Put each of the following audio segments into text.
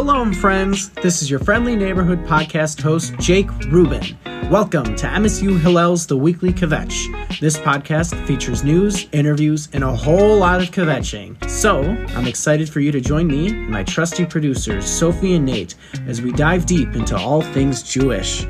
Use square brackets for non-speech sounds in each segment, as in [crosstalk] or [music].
Shalom, friends. This is your friendly neighborhood podcast host, Jake Rubin. Welcome to MSU Hillel's The Weekly Kvetch. This podcast features news, interviews, and a whole lot of kvetching. So, I'm excited for you to join me and my trusty producers, Sophie and Nate, as we dive deep into all things Jewish.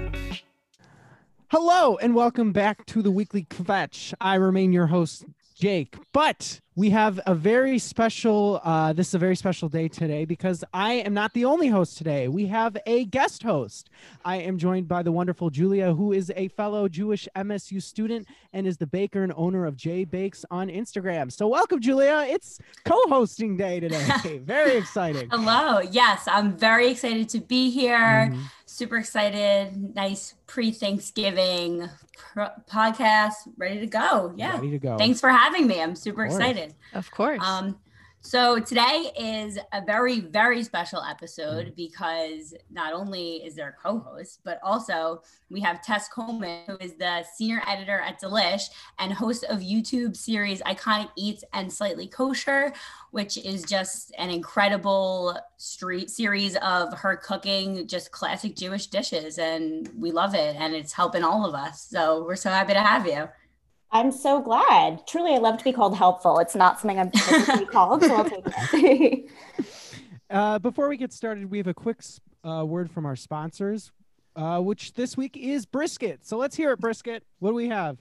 Hello, and welcome back to The Weekly Kvetch. I remain your host, Jake, but we have a very special uh, this is a very special day today because i am not the only host today. We have a guest host. I am joined by the wonderful julia who is a fellow jewish msu student and is the baker and owner of j bakes on instagram. So welcome julia. It's co-hosting day today. [laughs] Very exciting. Hello. Yes i'm very excited to be here. Mm-hmm. Super excited. Nice pre Thanksgiving podcast, ready to go. Yeah, ready to go. Thanks for having me. I'm super of excited. Of course. Um, so today is a very, very special episode mm. because not only is there a co-host, but also we have Tess Koman, who is the senior editor at Delish and host of YouTube series Iconic Eats and Slightly Kosher, which is just an incredible street series of her cooking just classic Jewish dishes. And we love it. And it's helping all of us. So we're so happy to have you. I'm so glad. Truly, I love to be called helpful. It's not something I'm supposed to be called, so I'll take it. uh, before we get started, we have a quick uh, word from our sponsors, uh, which this week is Brisket. So let's hear it, Brisket. What do we have?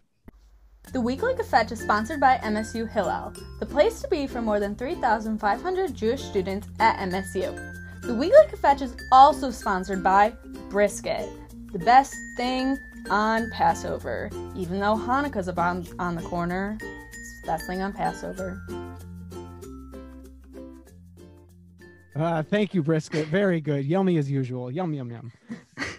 The Weekly Kvetch is sponsored by MSU Hillel, the place to be for more than 3,500 Jewish students at MSU. The Weekly Kvetch is also sponsored by Brisket, the best thing on Passover. Even though Hanukkah's on, on the corner, it's the best thing on Passover. Uh, thank you, Brisket. Very good. Yummy as usual. Yum, yum, yum. [laughs]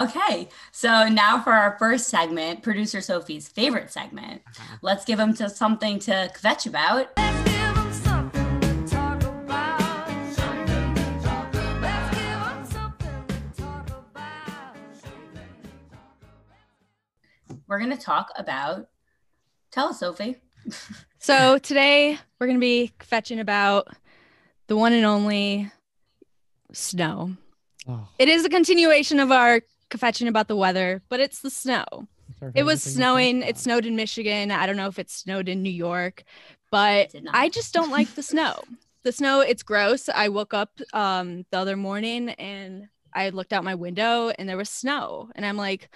Okay, so now for our first segment, producer Sophie's favorite segment. Uh-huh. Let's give them to something to kvetch about. We're going to talk about. Tell us, Sophie. [laughs] so today we're going to be kvetching about the one and only snow. Oh. It is a continuation of our kvetching about the weather, but it's the snow. It was snowing. It snowed in Michigan. I don't know if it snowed in New York, but I just don't like the snow. The snow, it's gross. I woke up um, the other morning and I looked out my window and there was snow. And I'm like,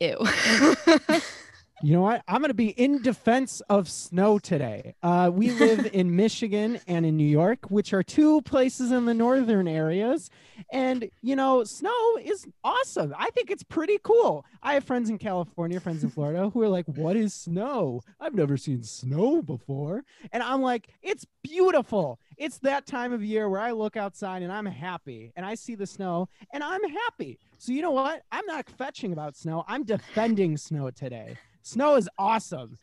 ew. [laughs] [laughs] You know what? I'm going to be in defense of snow today. Uh, we [laughs] live in Michigan and in New York, which are two places in the northern areas. And, you know, snow is awesome. I think it's pretty cool. I have friends in California, friends in Florida who are like, What is snow? I've never seen snow before. And I'm like, It's beautiful. It's that time of year where I look outside and I'm happy and I see the snow and I'm happy. So, you know what? I'm not kvetching about snow, I'm defending snow today. Snow is awesome.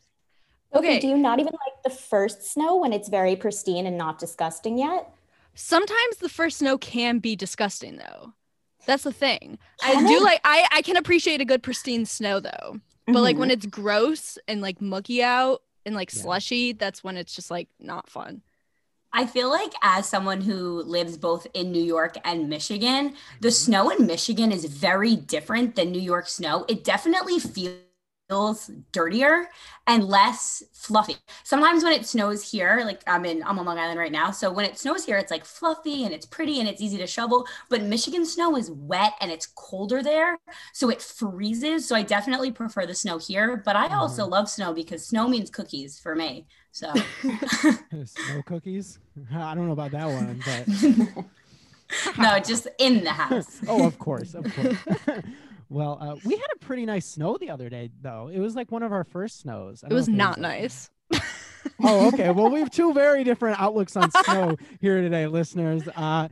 Okay. Do you not even like the first snow when it's very pristine and not disgusting yet? Sometimes the first snow can be disgusting though. That's the thing. Can I do like I I can appreciate a good pristine snow though. But mm-hmm. like when it's gross and like mucky out and like yeah. slushy, that's when it's just like not fun. I feel like as someone who lives both in New York and Michigan, the mm-hmm. snow in Michigan is very different than New York snow. It definitely feels feels dirtier and less fluffy. Sometimes when it snows here, like I'm in I'm on Long Island right now, so when it snows here, it's like fluffy and it's pretty and it's easy to shovel. But Michigan snow is wet and it's colder there, so it freezes. So I definitely prefer the snow here. But I also mm-hmm. love snow because snow means cookies for me. So [laughs] [laughs] snow cookies? I don't know about that one, but. [laughs] no, just in the house. oh, of course, of course. Well, uh, we had a pretty nice snow the other day, though. It was like one of our first snows. It was not nice. [laughs] oh, okay. Well, we have two very different outlooks on [laughs] snow here today, listeners. Uh,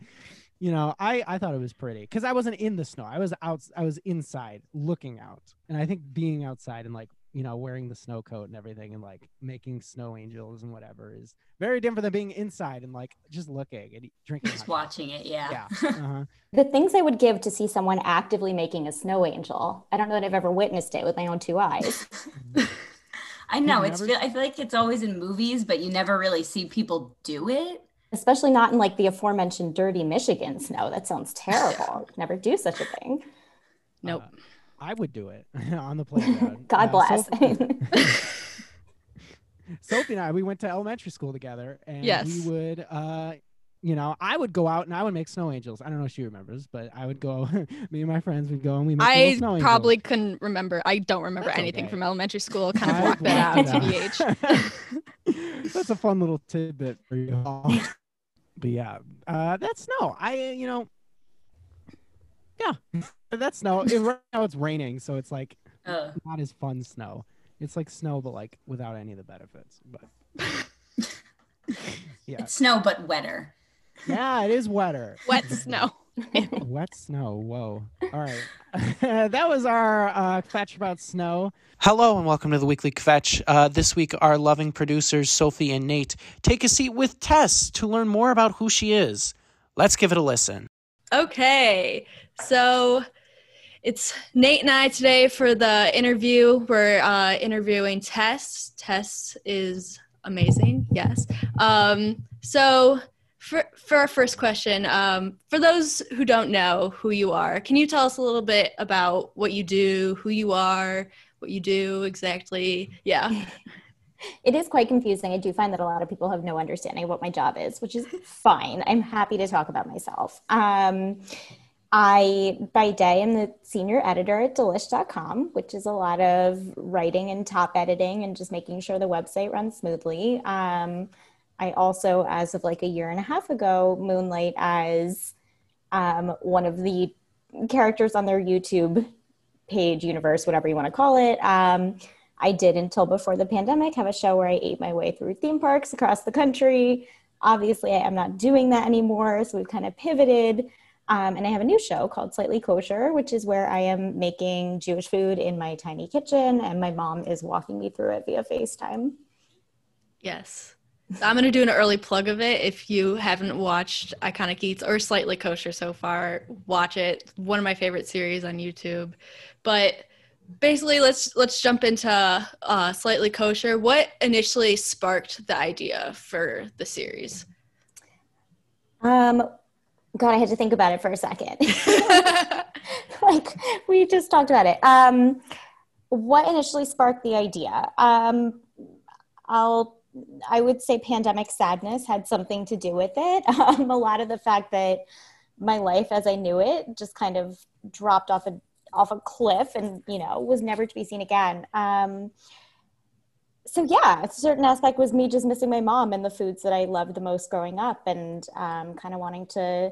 you know, I I thought it was pretty because I wasn't in the snow. I was out. I was inside looking out, and I think being outside and like you know, wearing the snow coat and everything and like making snow angels and whatever is very different than being inside and like just looking and drinking. Just watching it. Yeah. Yeah. [laughs] Uh-huh. the things I would give to see someone actively making a snow angel. I don't know that I've ever witnessed it with my own two eyes. [laughs] I know it's. Feel, I feel like it's always in movies, but you never really see people do it. especially not in like the aforementioned dirty Michigan snow. That sounds terrible. [laughs] Never do such a thing. Nope. Uh, I would do it [laughs] on the playground. [laughs] God Uh, bless. Sophie, [laughs] Sophie and I, we went to elementary school together, and Yes. we would, uh, you know, I would go out and I would make snow angels. I don't know if she remembers, but I would go. me and my friends would go and we make I snow angels. I probably couldn't remember. I don't remember That's anything okay. from elementary school. Kind of I blocked that out, blocked it TBH. That's a fun little tidbit for you all. but yeah, uh, that's snow. I, uh, you know, yeah, that's snow. It, right now it's raining, so it's like Ugh. not as fun snow. It's like snow, but like without any of the benefits. But [laughs] yeah, It's snow, but wetter. yeah, it is wetter. [laughs] Wet snow. [laughs] Wet snow. Whoa. All right. that was our uh, kvetch about snow. Hello and welcome to the weekly Kvetch. Uh, this week, our loving producers Sophie and Nate take a seat with Tess to learn more about who she is. Let's give it a listen. Okay, so it's Nate and I today for the interview. We're uh, interviewing Tess. Tess is amazing, yes. Um, so for for our first question, um, for those who don't know who you are, can you tell us a little bit about what you do, who you are, what you do exactly? Yeah. [laughs] It is quite confusing. I do find that a lot of people have no understanding of what my job is, which is [laughs] fine. I'm happy to talk about myself. Um, I, by day, am the senior editor at delish.com, which is a lot of writing and top editing and just making sure the website runs smoothly. Um, I also, as of like a year and a half ago, moonlight as um, one of the characters on their YouTube page, universe, whatever you want to call it. Um, I did until before the pandemic have a show where I ate my way through theme parks across the country. Obviously, I am not doing that anymore, so we've kind of pivoted. Um, and I have a new show called Slightly Kosher, which is where I am making Jewish food in my tiny kitchen, and my mom is walking me through it via FaceTime. Yes. So I'm going to do an early plug of it. If you haven't watched Iconic Eats or Slightly Kosher so far, watch it. One of my favorite series on YouTube. But basically, let's let's jump into uh, Slightly Kosher. What initially sparked the idea for the series? Um, God, I had to think about it for a second. [laughs] [laughs] like we just talked about it. Um, what initially sparked the idea? Um, I'll, I would say pandemic sadness had something to do with it. [laughs] Um, a lot of the fact that my life as I knew it just kind of dropped off a off a cliff and you know was never to be seen again. Um, so yeah, a certain aspect was me just missing my mom and the foods that I loved the most growing up, and um, kind of wanting to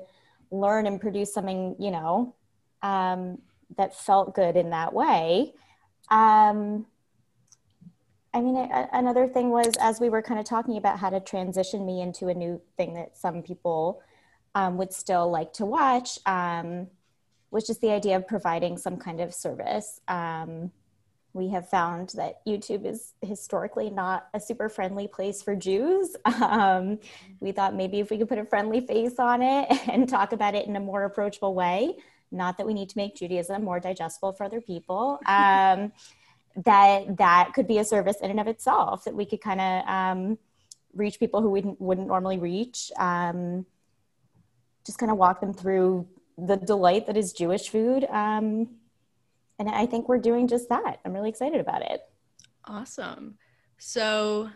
learn and produce something you know um, that felt good in that way. Um, I mean, a, another thing was as we were kind of talking about how to transition me into a new thing that some people um, would still like to watch, was just the idea of providing some kind of service. Um, we have found that YouTube is historically not a super friendly place for Jews. [laughs] Um, we thought maybe if we could put a friendly face on it [laughs] and talk about it in a more approachable way, not that we need to make Judaism more digestible for other people, [laughs] um, that that could be a service in and of itself, that we could kind of um, reach people who wouldn't, wouldn't normally reach, um, just kind of walk them through the delight that is Jewish food. Um, and I think we're doing just that. I'm really excited about it. Awesome. So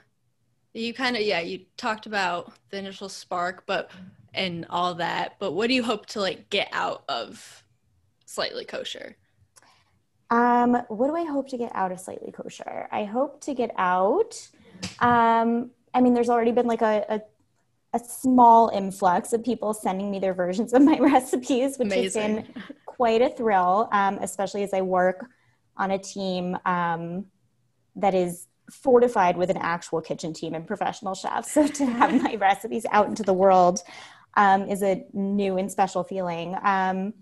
you kind of yeah, you talked about the initial spark, but and all that, but what do you hope to like get out of Slightly Kosher? Um, what do I hope to get out of Slightly Kosher? I hope to get out. Um, I mean, there's already been like a, a, a small influx of people sending me their versions of my [laughs] recipes, which Amazing. has been quite a thrill, um, especially as I work on a team um, that is fortified with an actual kitchen team and professional chefs. [laughs] So to have my [laughs] recipes out into the world um, is a new and special feeling. Um,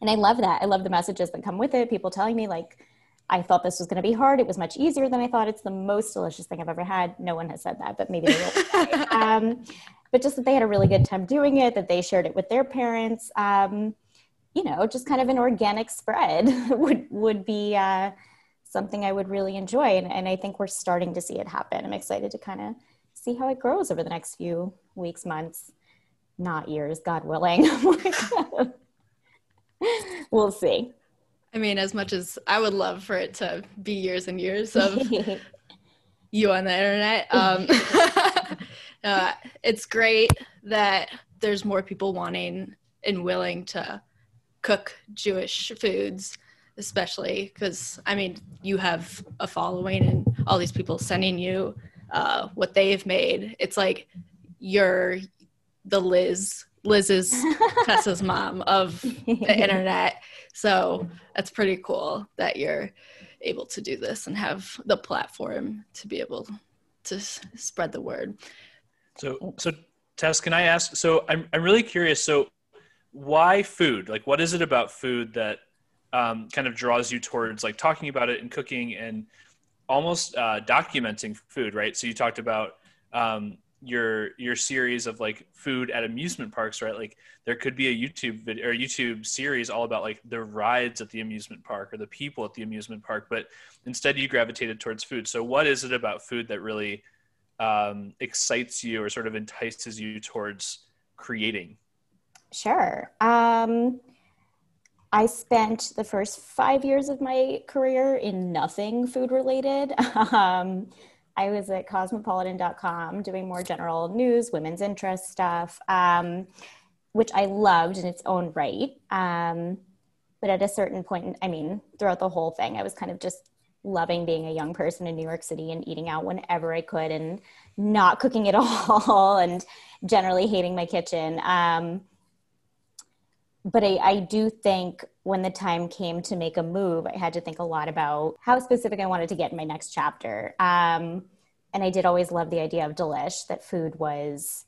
and I love that. I love the messages that come with it. People telling me like, I thought this was going to be hard. It was much easier than I thought. It's the most delicious thing I've ever had. No one has said that, but maybe they will. [laughs] um, but just that they had a really good time doing it, that they shared it with their parents. Um, you know, just kind of an organic spread [laughs] would would be uh, something I would really enjoy, and, and I think we're starting to see it happen. I'm excited to kind of see how it grows over the next few weeks, months, not years, God willing. [laughs] we'll see. I mean, as much as I would love for it to be years and years of [laughs] you on the internet, [laughs] um, [laughs] uh, it's great that there's more people wanting and willing to cook Jewish foods, especially because I mean, you have a following and all these people sending you uh, what they've made. It's like you're the Liz, Liz's Tessa's mom of the internet. So that's pretty cool that you're able to do this and have the platform to be able to spread the word. So, so Tess, can I ask? So I'm, I'm really curious. So why food? Like, what is it about food that um, kind of draws you towards like talking about it and cooking and almost uh, documenting food, right? So you talked about um, your your series of like food at amusement parks, right? Like there could be a YouTube video or YouTube series all about like the rides at the amusement park or the people at the amusement park, but instead you gravitated towards food. So what is it about food that really um, excites you or sort of entices you towards creating? Sure. Um, I spent the first five years of my career in nothing food related. [laughs] Um, I was at cosmopolitan.com doing more general news, women's interest stuff, um, which I loved in its own right. Um, but at a certain point, I mean, throughout the whole thing, I was kind of just loving being a young person in New York City and eating out whenever I could and not cooking at [laughs] all and generally hating my kitchen. Um, but I, I, do think when the time came to make a move, I had to think a lot about how specific I wanted to get in my next chapter. Um, and I did always love the idea of Delish, that food was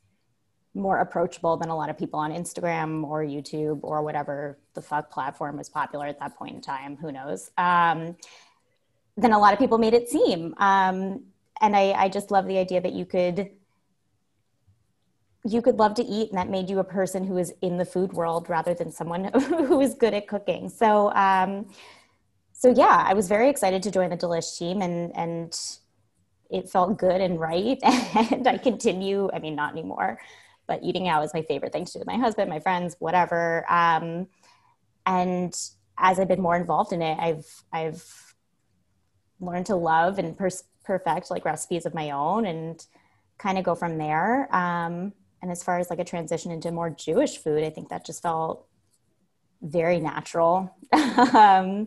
more approachable than a lot of people on Instagram or YouTube or whatever the fuck platform was popular at that point in time. Who knows? Um, than a lot of people made it seem. Um, and I, I just love the idea that you could you could love to eat and that made you a person who is in the food world rather than someone [laughs] who is good at cooking. So um, so yeah i was very excited to join the delish team and and it felt good and right [laughs] and i continue i mean not anymore but eating out is my favorite thing to do with my husband my friends whatever. Um, and as i've been more involved in it i've i've learned to love and pers- perfect like recipes of my own and kind of go from there. Um, and as far as like a transition into more Jewish food, I think that just felt very natural [laughs] um,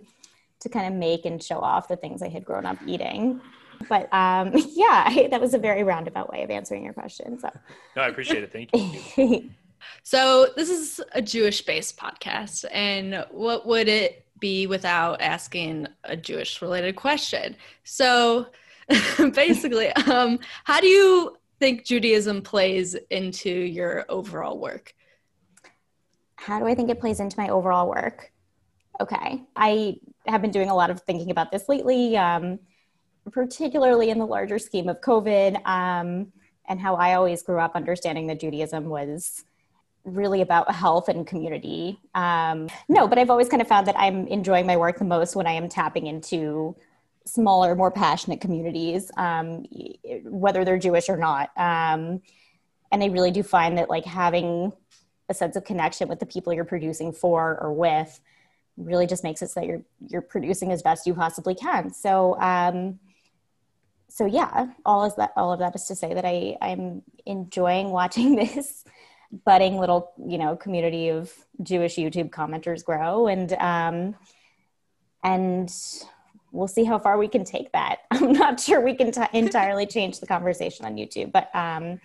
to kind of make and show off the things I had grown up eating. But um, [laughs] yeah, I, that was a very roundabout way of answering your question. So [laughs] no, I appreciate it. Thank you. so this is a Jewish-based podcast, and what would it be without asking a Jewish-related question? So basically, um, how do you think Judaism plays into your overall work? How do I think it plays into my overall work? Okay. I have been doing a lot of thinking about this lately, um, particularly in the larger scheme of COVID um, and how I always grew up understanding that Judaism was really about health and community. Um, no, but I've always kind of found that I'm enjoying my work the most when I am tapping into smaller, more passionate communities, um, whether they're Jewish or not. Um, and I really do find that like having a sense of connection with the people you're producing for or with really just makes it so that you're you're producing as best you possibly can. So um, so yeah, all is that all of that is to say that I I'm enjoying [laughs] watching this budding little you know community of Jewish YouTube commenters grow and um, and we'll see how far we can take that. [laughs] I'm not sure we can t- [laughs] entirely change the conversation on YouTube, but um,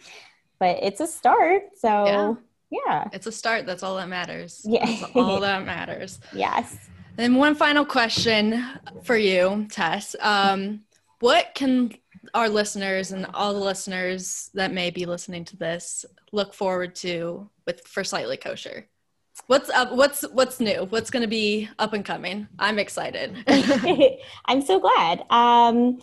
but it's a start. So yeah. yeah. it's a start. That's all that matters. Yeah, That's all [laughs] that matters. Yes. And one final question for you, Tess. Um, what can our listeners and all the listeners that may be listening to this look forward to with for slightly kosher? What's up? What's what's new? What's going to be up and coming? I'm excited. [laughs] [laughs] I'm so glad. Um,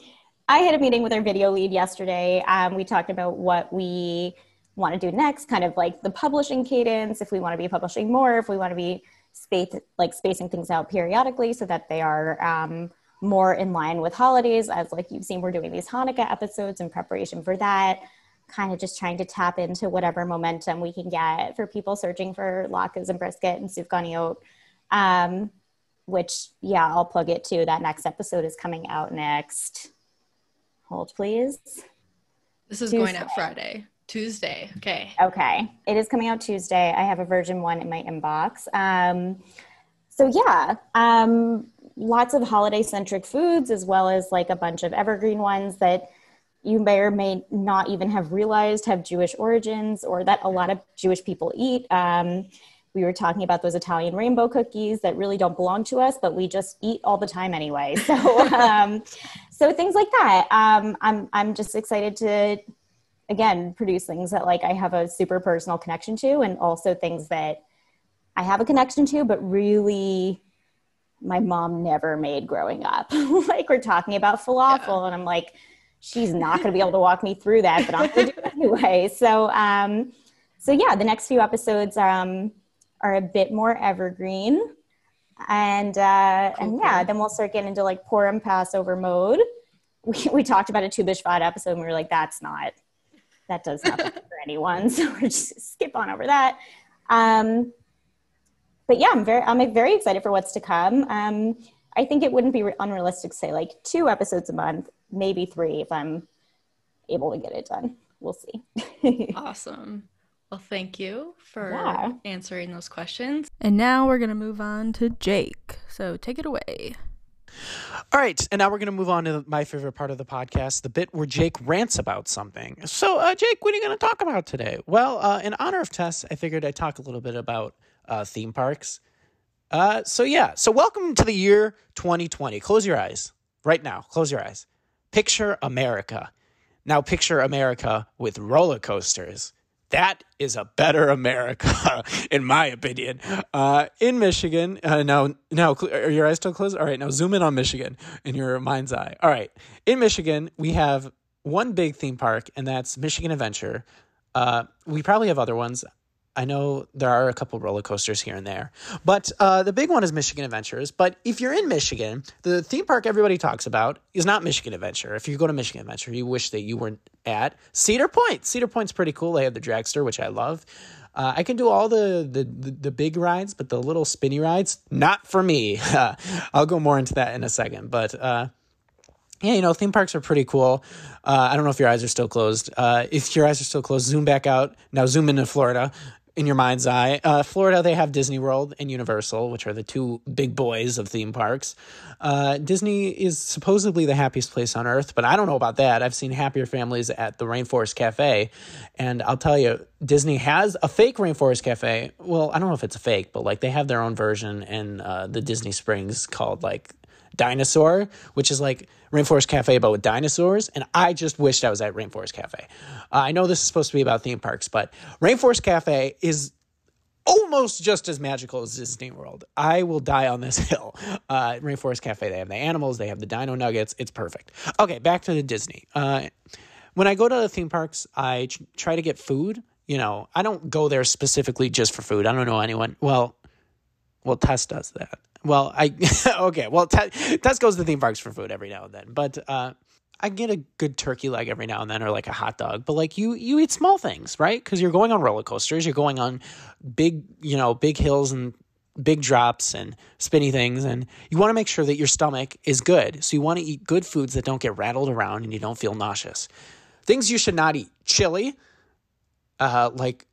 I had a meeting with our video lead yesterday. Um, we talked about what we want to do next, kind of like the publishing cadence. If we want to be publishing more, if we want to be space like spacing things out periodically so that they are um, more in line with holidays. As like you've seen, we're doing these Hanukkah episodes in preparation for that. Kind of just trying to tap into whatever momentum we can get for people searching for latkes and brisket and sufganiyot. Um, which, yeah, I'll plug it too. That next episode is coming out next. Hold, please. This is Tuesday. going out Friday. Tuesday. Okay. Okay. It is coming out Tuesday. I have a version one in my inbox. Um, so yeah, um, lots of holiday centric foods as well as like a bunch of evergreen ones that you may or may not even have realized have Jewish origins or that a lot of Jewish people eat. Um, we were talking about those Italian rainbow cookies that really don't belong to us, but we just eat all the time anyway. So, [laughs] um, so things like that. Um, I'm I'm just excited to again produce things that like I have a super personal connection to, and also things that I have a connection to, but really my mom never made growing up. [laughs] like we're talking about falafel, yeah. and I'm like, she's not going to be able to walk me through that, but I'm going to do it [laughs] anyway. So, um, so yeah, the next few episodes um, are a bit more evergreen, and uh, cool. and yeah, then we'll start getting into like Purim Passover mode. We, we talked about a Tu B'Shvat episode, and we were like, that's not that does nothing for anyone, [laughs] so we're just skip on over that. Um, but yeah, I'm very I'm very excited for what's to come. Um, I think it wouldn't be unrealistic to say like two episodes a month, maybe three if I'm able to get it done. We'll see. [laughs] awesome. Well, thank you for yeah. answering those questions. And now we're going to move on to Jake. So take it away. All right, and now we're going to move on to my favorite part of the podcast, the bit where Jake rants about something. So, uh, Jake, what are you going to talk about today? Well, uh, in honor of Tess, I figured I'd talk a little bit about uh, theme parks. Uh, so, yeah, so welcome to the year 2020. Close your eyes right now. Close your eyes. Picture America. Now, picture America with roller coasters that is a better America, [laughs] in my opinion. Uh, in Michigan, uh, now, now, are your eyes still closed? All right, now zoom in on Michigan in your mind's eye. All right, in Michigan, we have one big theme park, and that's Michigan Adventure. Uh, we probably have other ones. I know there are a couple roller coasters here and there, but uh, the big one is Michigan Adventures. But if you're in Michigan, the theme park everybody talks about is not Michigan Adventure. If you go to Michigan Adventure, you wish that you weren't at Cedar Point. Cedar Point's pretty cool. They have the dragster, which I love. Uh, I can do all the, the, the the big rides, but the little spinny rides, not for me. [laughs] I'll go more into that in a second. But uh, yeah, you know, theme parks are pretty cool. Uh, I don't know if your eyes are still closed. Uh, if your eyes are still closed, zoom back out. Now zoom into Florida in your mind's eye. Uh, Florida, they have Disney World and Universal, which are the two big boys of theme parks. Uh, Disney is supposedly the happiest place on earth, but I don't know about that. I've seen happier families at the Rainforest Cafe, and I'll tell you, Disney has a fake Rainforest Cafe. Well, I don't know if it's a fake, but like they have their own version in uh, the Disney Springs called like Dinosaur, which is like Rainforest Cafe, but with dinosaurs. And I just wished I was at Rainforest Cafe. Uh, I know this is supposed to be about theme parks, but Rainforest Cafe is almost just as magical as Disney World. I will die on this [laughs] hill. Uh, Rainforest Cafe, they have the animals, they have the dino nuggets. It's perfect. Okay, back to the Disney. Uh, when I go to the theme parks, I ch- try to get food. You know, I don't go there specifically just for food. I don't know anyone. Well, well, Tess does that. Well, I [laughs] okay. Well, Tess goes to theme parks for food every now and then, but uh, I get a good turkey leg every now and then, or like a hot dog. But like you, you eat small things, right? Because you're going on roller coasters, you're going on big, you know, big hills and big drops and spinny things, and you want to make sure that your stomach is good. So you want to eat good foods that don't get rattled around and you don't feel nauseous. Things you should not eat: chili, uh, like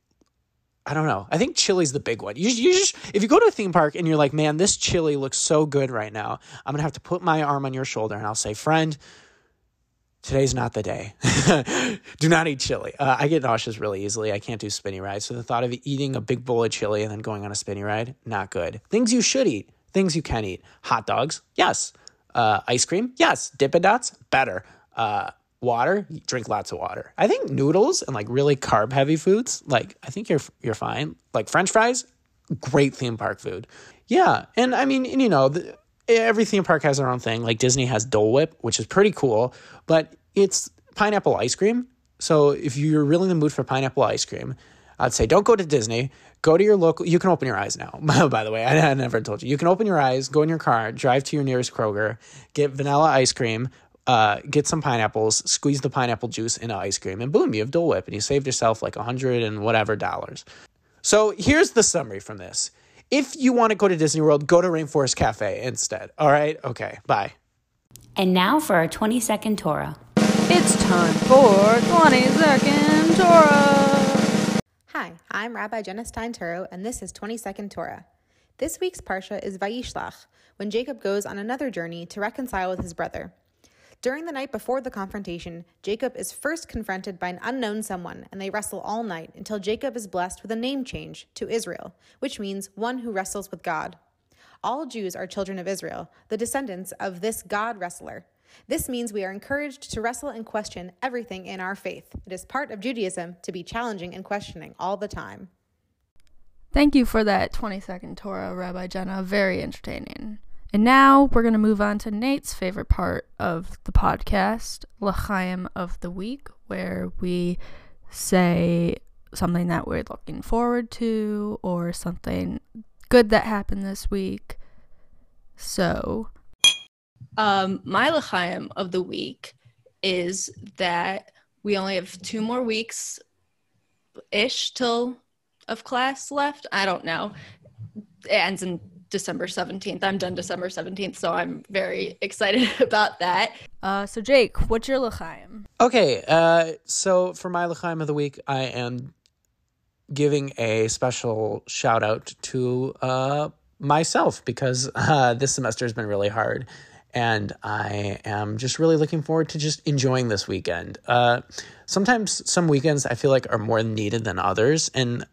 I don't know. I think chili's the big one. You, you just if you go to a theme park and you're like, man, this chili looks so good right now. I'm gonna have to put my arm on your shoulder and I'll say, friend, today's not the day. [laughs] do not eat chili. Uh, I get nauseous really easily. I can't do spinny rides. So the thought of eating a big bowl of chili and then going on a spinny ride, not good. Things you should eat. Things you can eat. Hot dogs, yes. Uh, ice cream, yes. Dippin' Dots, better. Uh, water, drink lots of water. I think noodles and like really carb heavy foods, like I think you're you're fine. Like French fries, great theme park food. Yeah, and I mean, and, you know, the, every theme park has their own thing. Like Disney has Dole Whip, which is pretty cool, but it's pineapple ice cream. So if you're really in the mood for pineapple ice cream, I'd say don't go to Disney. Go to your local. You can open your eyes now. [laughs] By the way, I, I never told you. You can open your eyes, go in your car, drive to your nearest Kroger, get vanilla ice cream, uh, get some pineapples, squeeze the pineapple juice into ice cream, and boom, you have Dole Whip, and you saved yourself like a hundred and whatever dollars. So here's the summary from this. If you want to go to Disney World, go to Rainforest Cafe instead. All right? Okay, bye. And now for our 20 second Torah. It's time for 20 second Torah. Hi, I'm Rabbi Jenna Stein Turo, and this is 20 Second Torah. This week's parsha is Vayishlach, when Jacob goes on another journey to reconcile with his brother. During the night before the confrontation, Jacob is first confronted by an unknown someone, and they wrestle all night until Jacob is blessed with a name change to Israel, which means one who wrestles with God. All Jews are children of Israel, the descendants of this God wrestler. This means we are encouraged to wrestle and question everything in our faith. It is part of Judaism to be challenging and questioning all the time. Thank you for that 20 second Torah, Rabbi Jenna. Very entertaining. And now we're going to move on to Nate's favorite part of the podcast, L'chaim of the Week, where we say something that we're looking forward to or something good that happened this week. So, um, my L'chaim of the Week is that we only have two more weeks ish till of class left. I don't know. It ends in December 17th. I'm done December 17th, so I'm very [laughs] excited [laughs] about that. Uh, so, Jake, what's your L'chaim? Okay, uh, so for my L'chaim of the week, I am giving a special shout out to uh, myself because [laughs] uh, this semester has been really hard. And I am just really looking forward to just enjoying this weekend. Uh, sometimes some weekends I feel like are more needed than others. And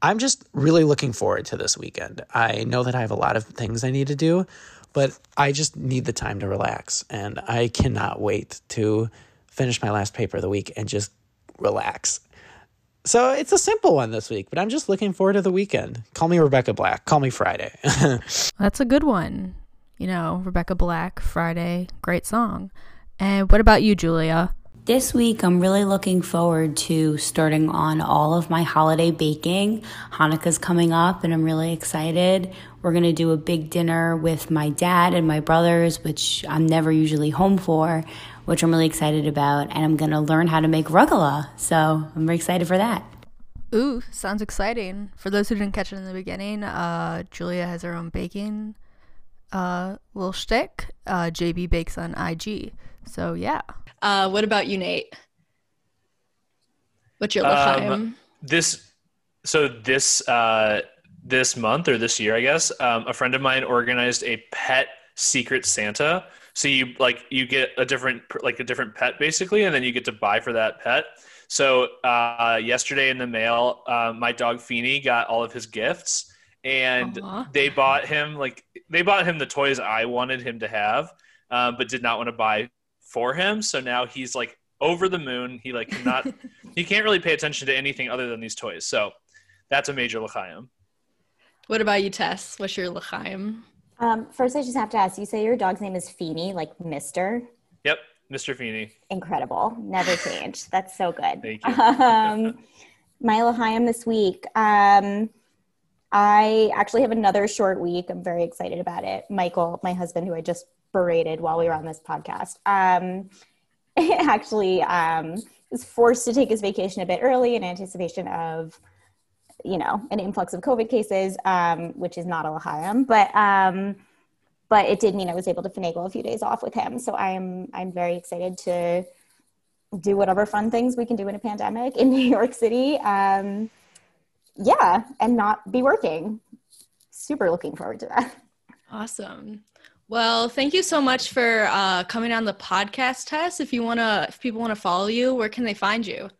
I'm just really looking forward to this weekend. I know that I have a lot of things I need to do, but I just need the time to relax. And I cannot wait to finish my last paper of the week and just relax. So it's a simple one this week, but I'm just looking forward to the weekend. Call me Rebecca Black. Call me Friday. [laughs] That's a good one. You know, Rebecca Black, Friday, great song. And what about you, Julia? This week, I'm really looking forward to starting on all of my holiday baking. Hanukkah's coming up, and I'm really excited. We're going to do a big dinner with my dad and my brothers, which I'm never usually home for, which I'm really excited about. And I'm going to learn how to make rugala. So I'm very excited for that. Ooh, sounds exciting. For those who didn't catch it in the beginning, uh, Julia has her own baking uh, little shtick. Uh, JB Bakes on IG. So yeah. Uh, what about you, Nate? What's your L'chaim? Um, this so this uh, this month or this year, I guess, um, a friend of mine organized a pet secret Santa. So you like you get a different like a different pet basically, and then you get to buy for that pet. So uh, yesterday in the mail, uh, my dog Feeny got all of his gifts, and Aww. they bought him like they bought him the toys I wanted him to have, um, but did not want to buy for him. So now he's like over the moon. He like cannot [laughs] he can't really pay attention to anything other than these toys. So that's a major l'chaim. What about you, Tess? What's your l'chaim? Um, first, I just have to ask. You say your dog's name is Feeny, like Mister. Yep, Mr. Feeny. Incredible. Never change. That's so good. Thank you. Um, my l'chaim this week. Um, I actually have another short week. I'm very excited about it. Michael, my husband, who I just berated while we were on this podcast. Um, [laughs] actually um, was forced to take his vacation a bit early in anticipation of, you know, an influx of COVID cases, um, which is not a l'chaim, but um, but it did mean I was able to finagle a few days off with him. So I'm I'm very excited to do whatever fun things we can do in a pandemic in [laughs] New York City. Um, yeah, and not be working. Super looking forward to that. Awesome. Well, thank you so much for uh, coming on the podcast Tess. If you wanna, if people want to follow you, where can they find you?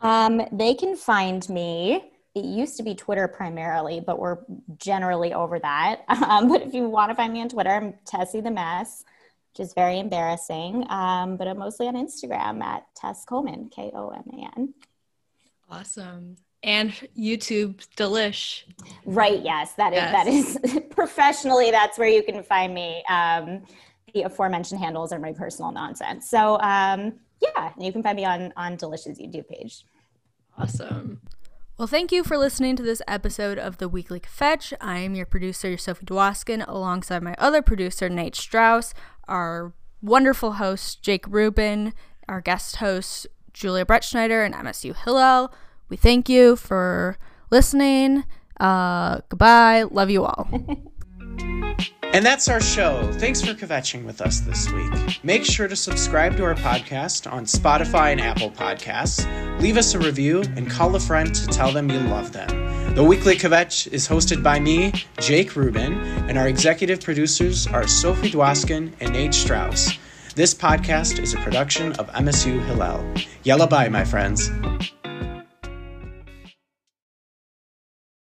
Um, they can find me. It used to be Twitter primarily, but we're generally over that. [laughs] Um, but if you want to find me on Twitter, I'm Tessie the Mess, which is very embarrassing. Um, but I'm mostly on Instagram at Tess Koman, K O M A N. Awesome and YouTube Delish. Right. Yes, that is that is [laughs] professionally. That's where you can find me. Um, the aforementioned handles are my personal nonsense. So um, yeah, you can find me on on Delish's YouTube page. Awesome. Well, thank you for listening to this episode of the Weekly Kvetch. I am your producer, Sophie Dwoskin, alongside my other producer, Nate Strauss. Our wonderful host, Jake Rubin, our guest hosts, Julia Bretschneider, and MSU Hillel. We thank you for listening. Uh, goodbye. Love you all. [laughs] And that's our show. Thanks for kvetching with us this week. Make sure to subscribe to our podcast on Spotify and Apple Podcasts. Leave us a review and call a friend to tell them you love them. The Weekly Kvetch is hosted by me, Jake Rubin, and our executive producers are Sophie Dwoskin and Nate Strauss. This podcast is a production of MSU Hillel. Yalla bye, my friends.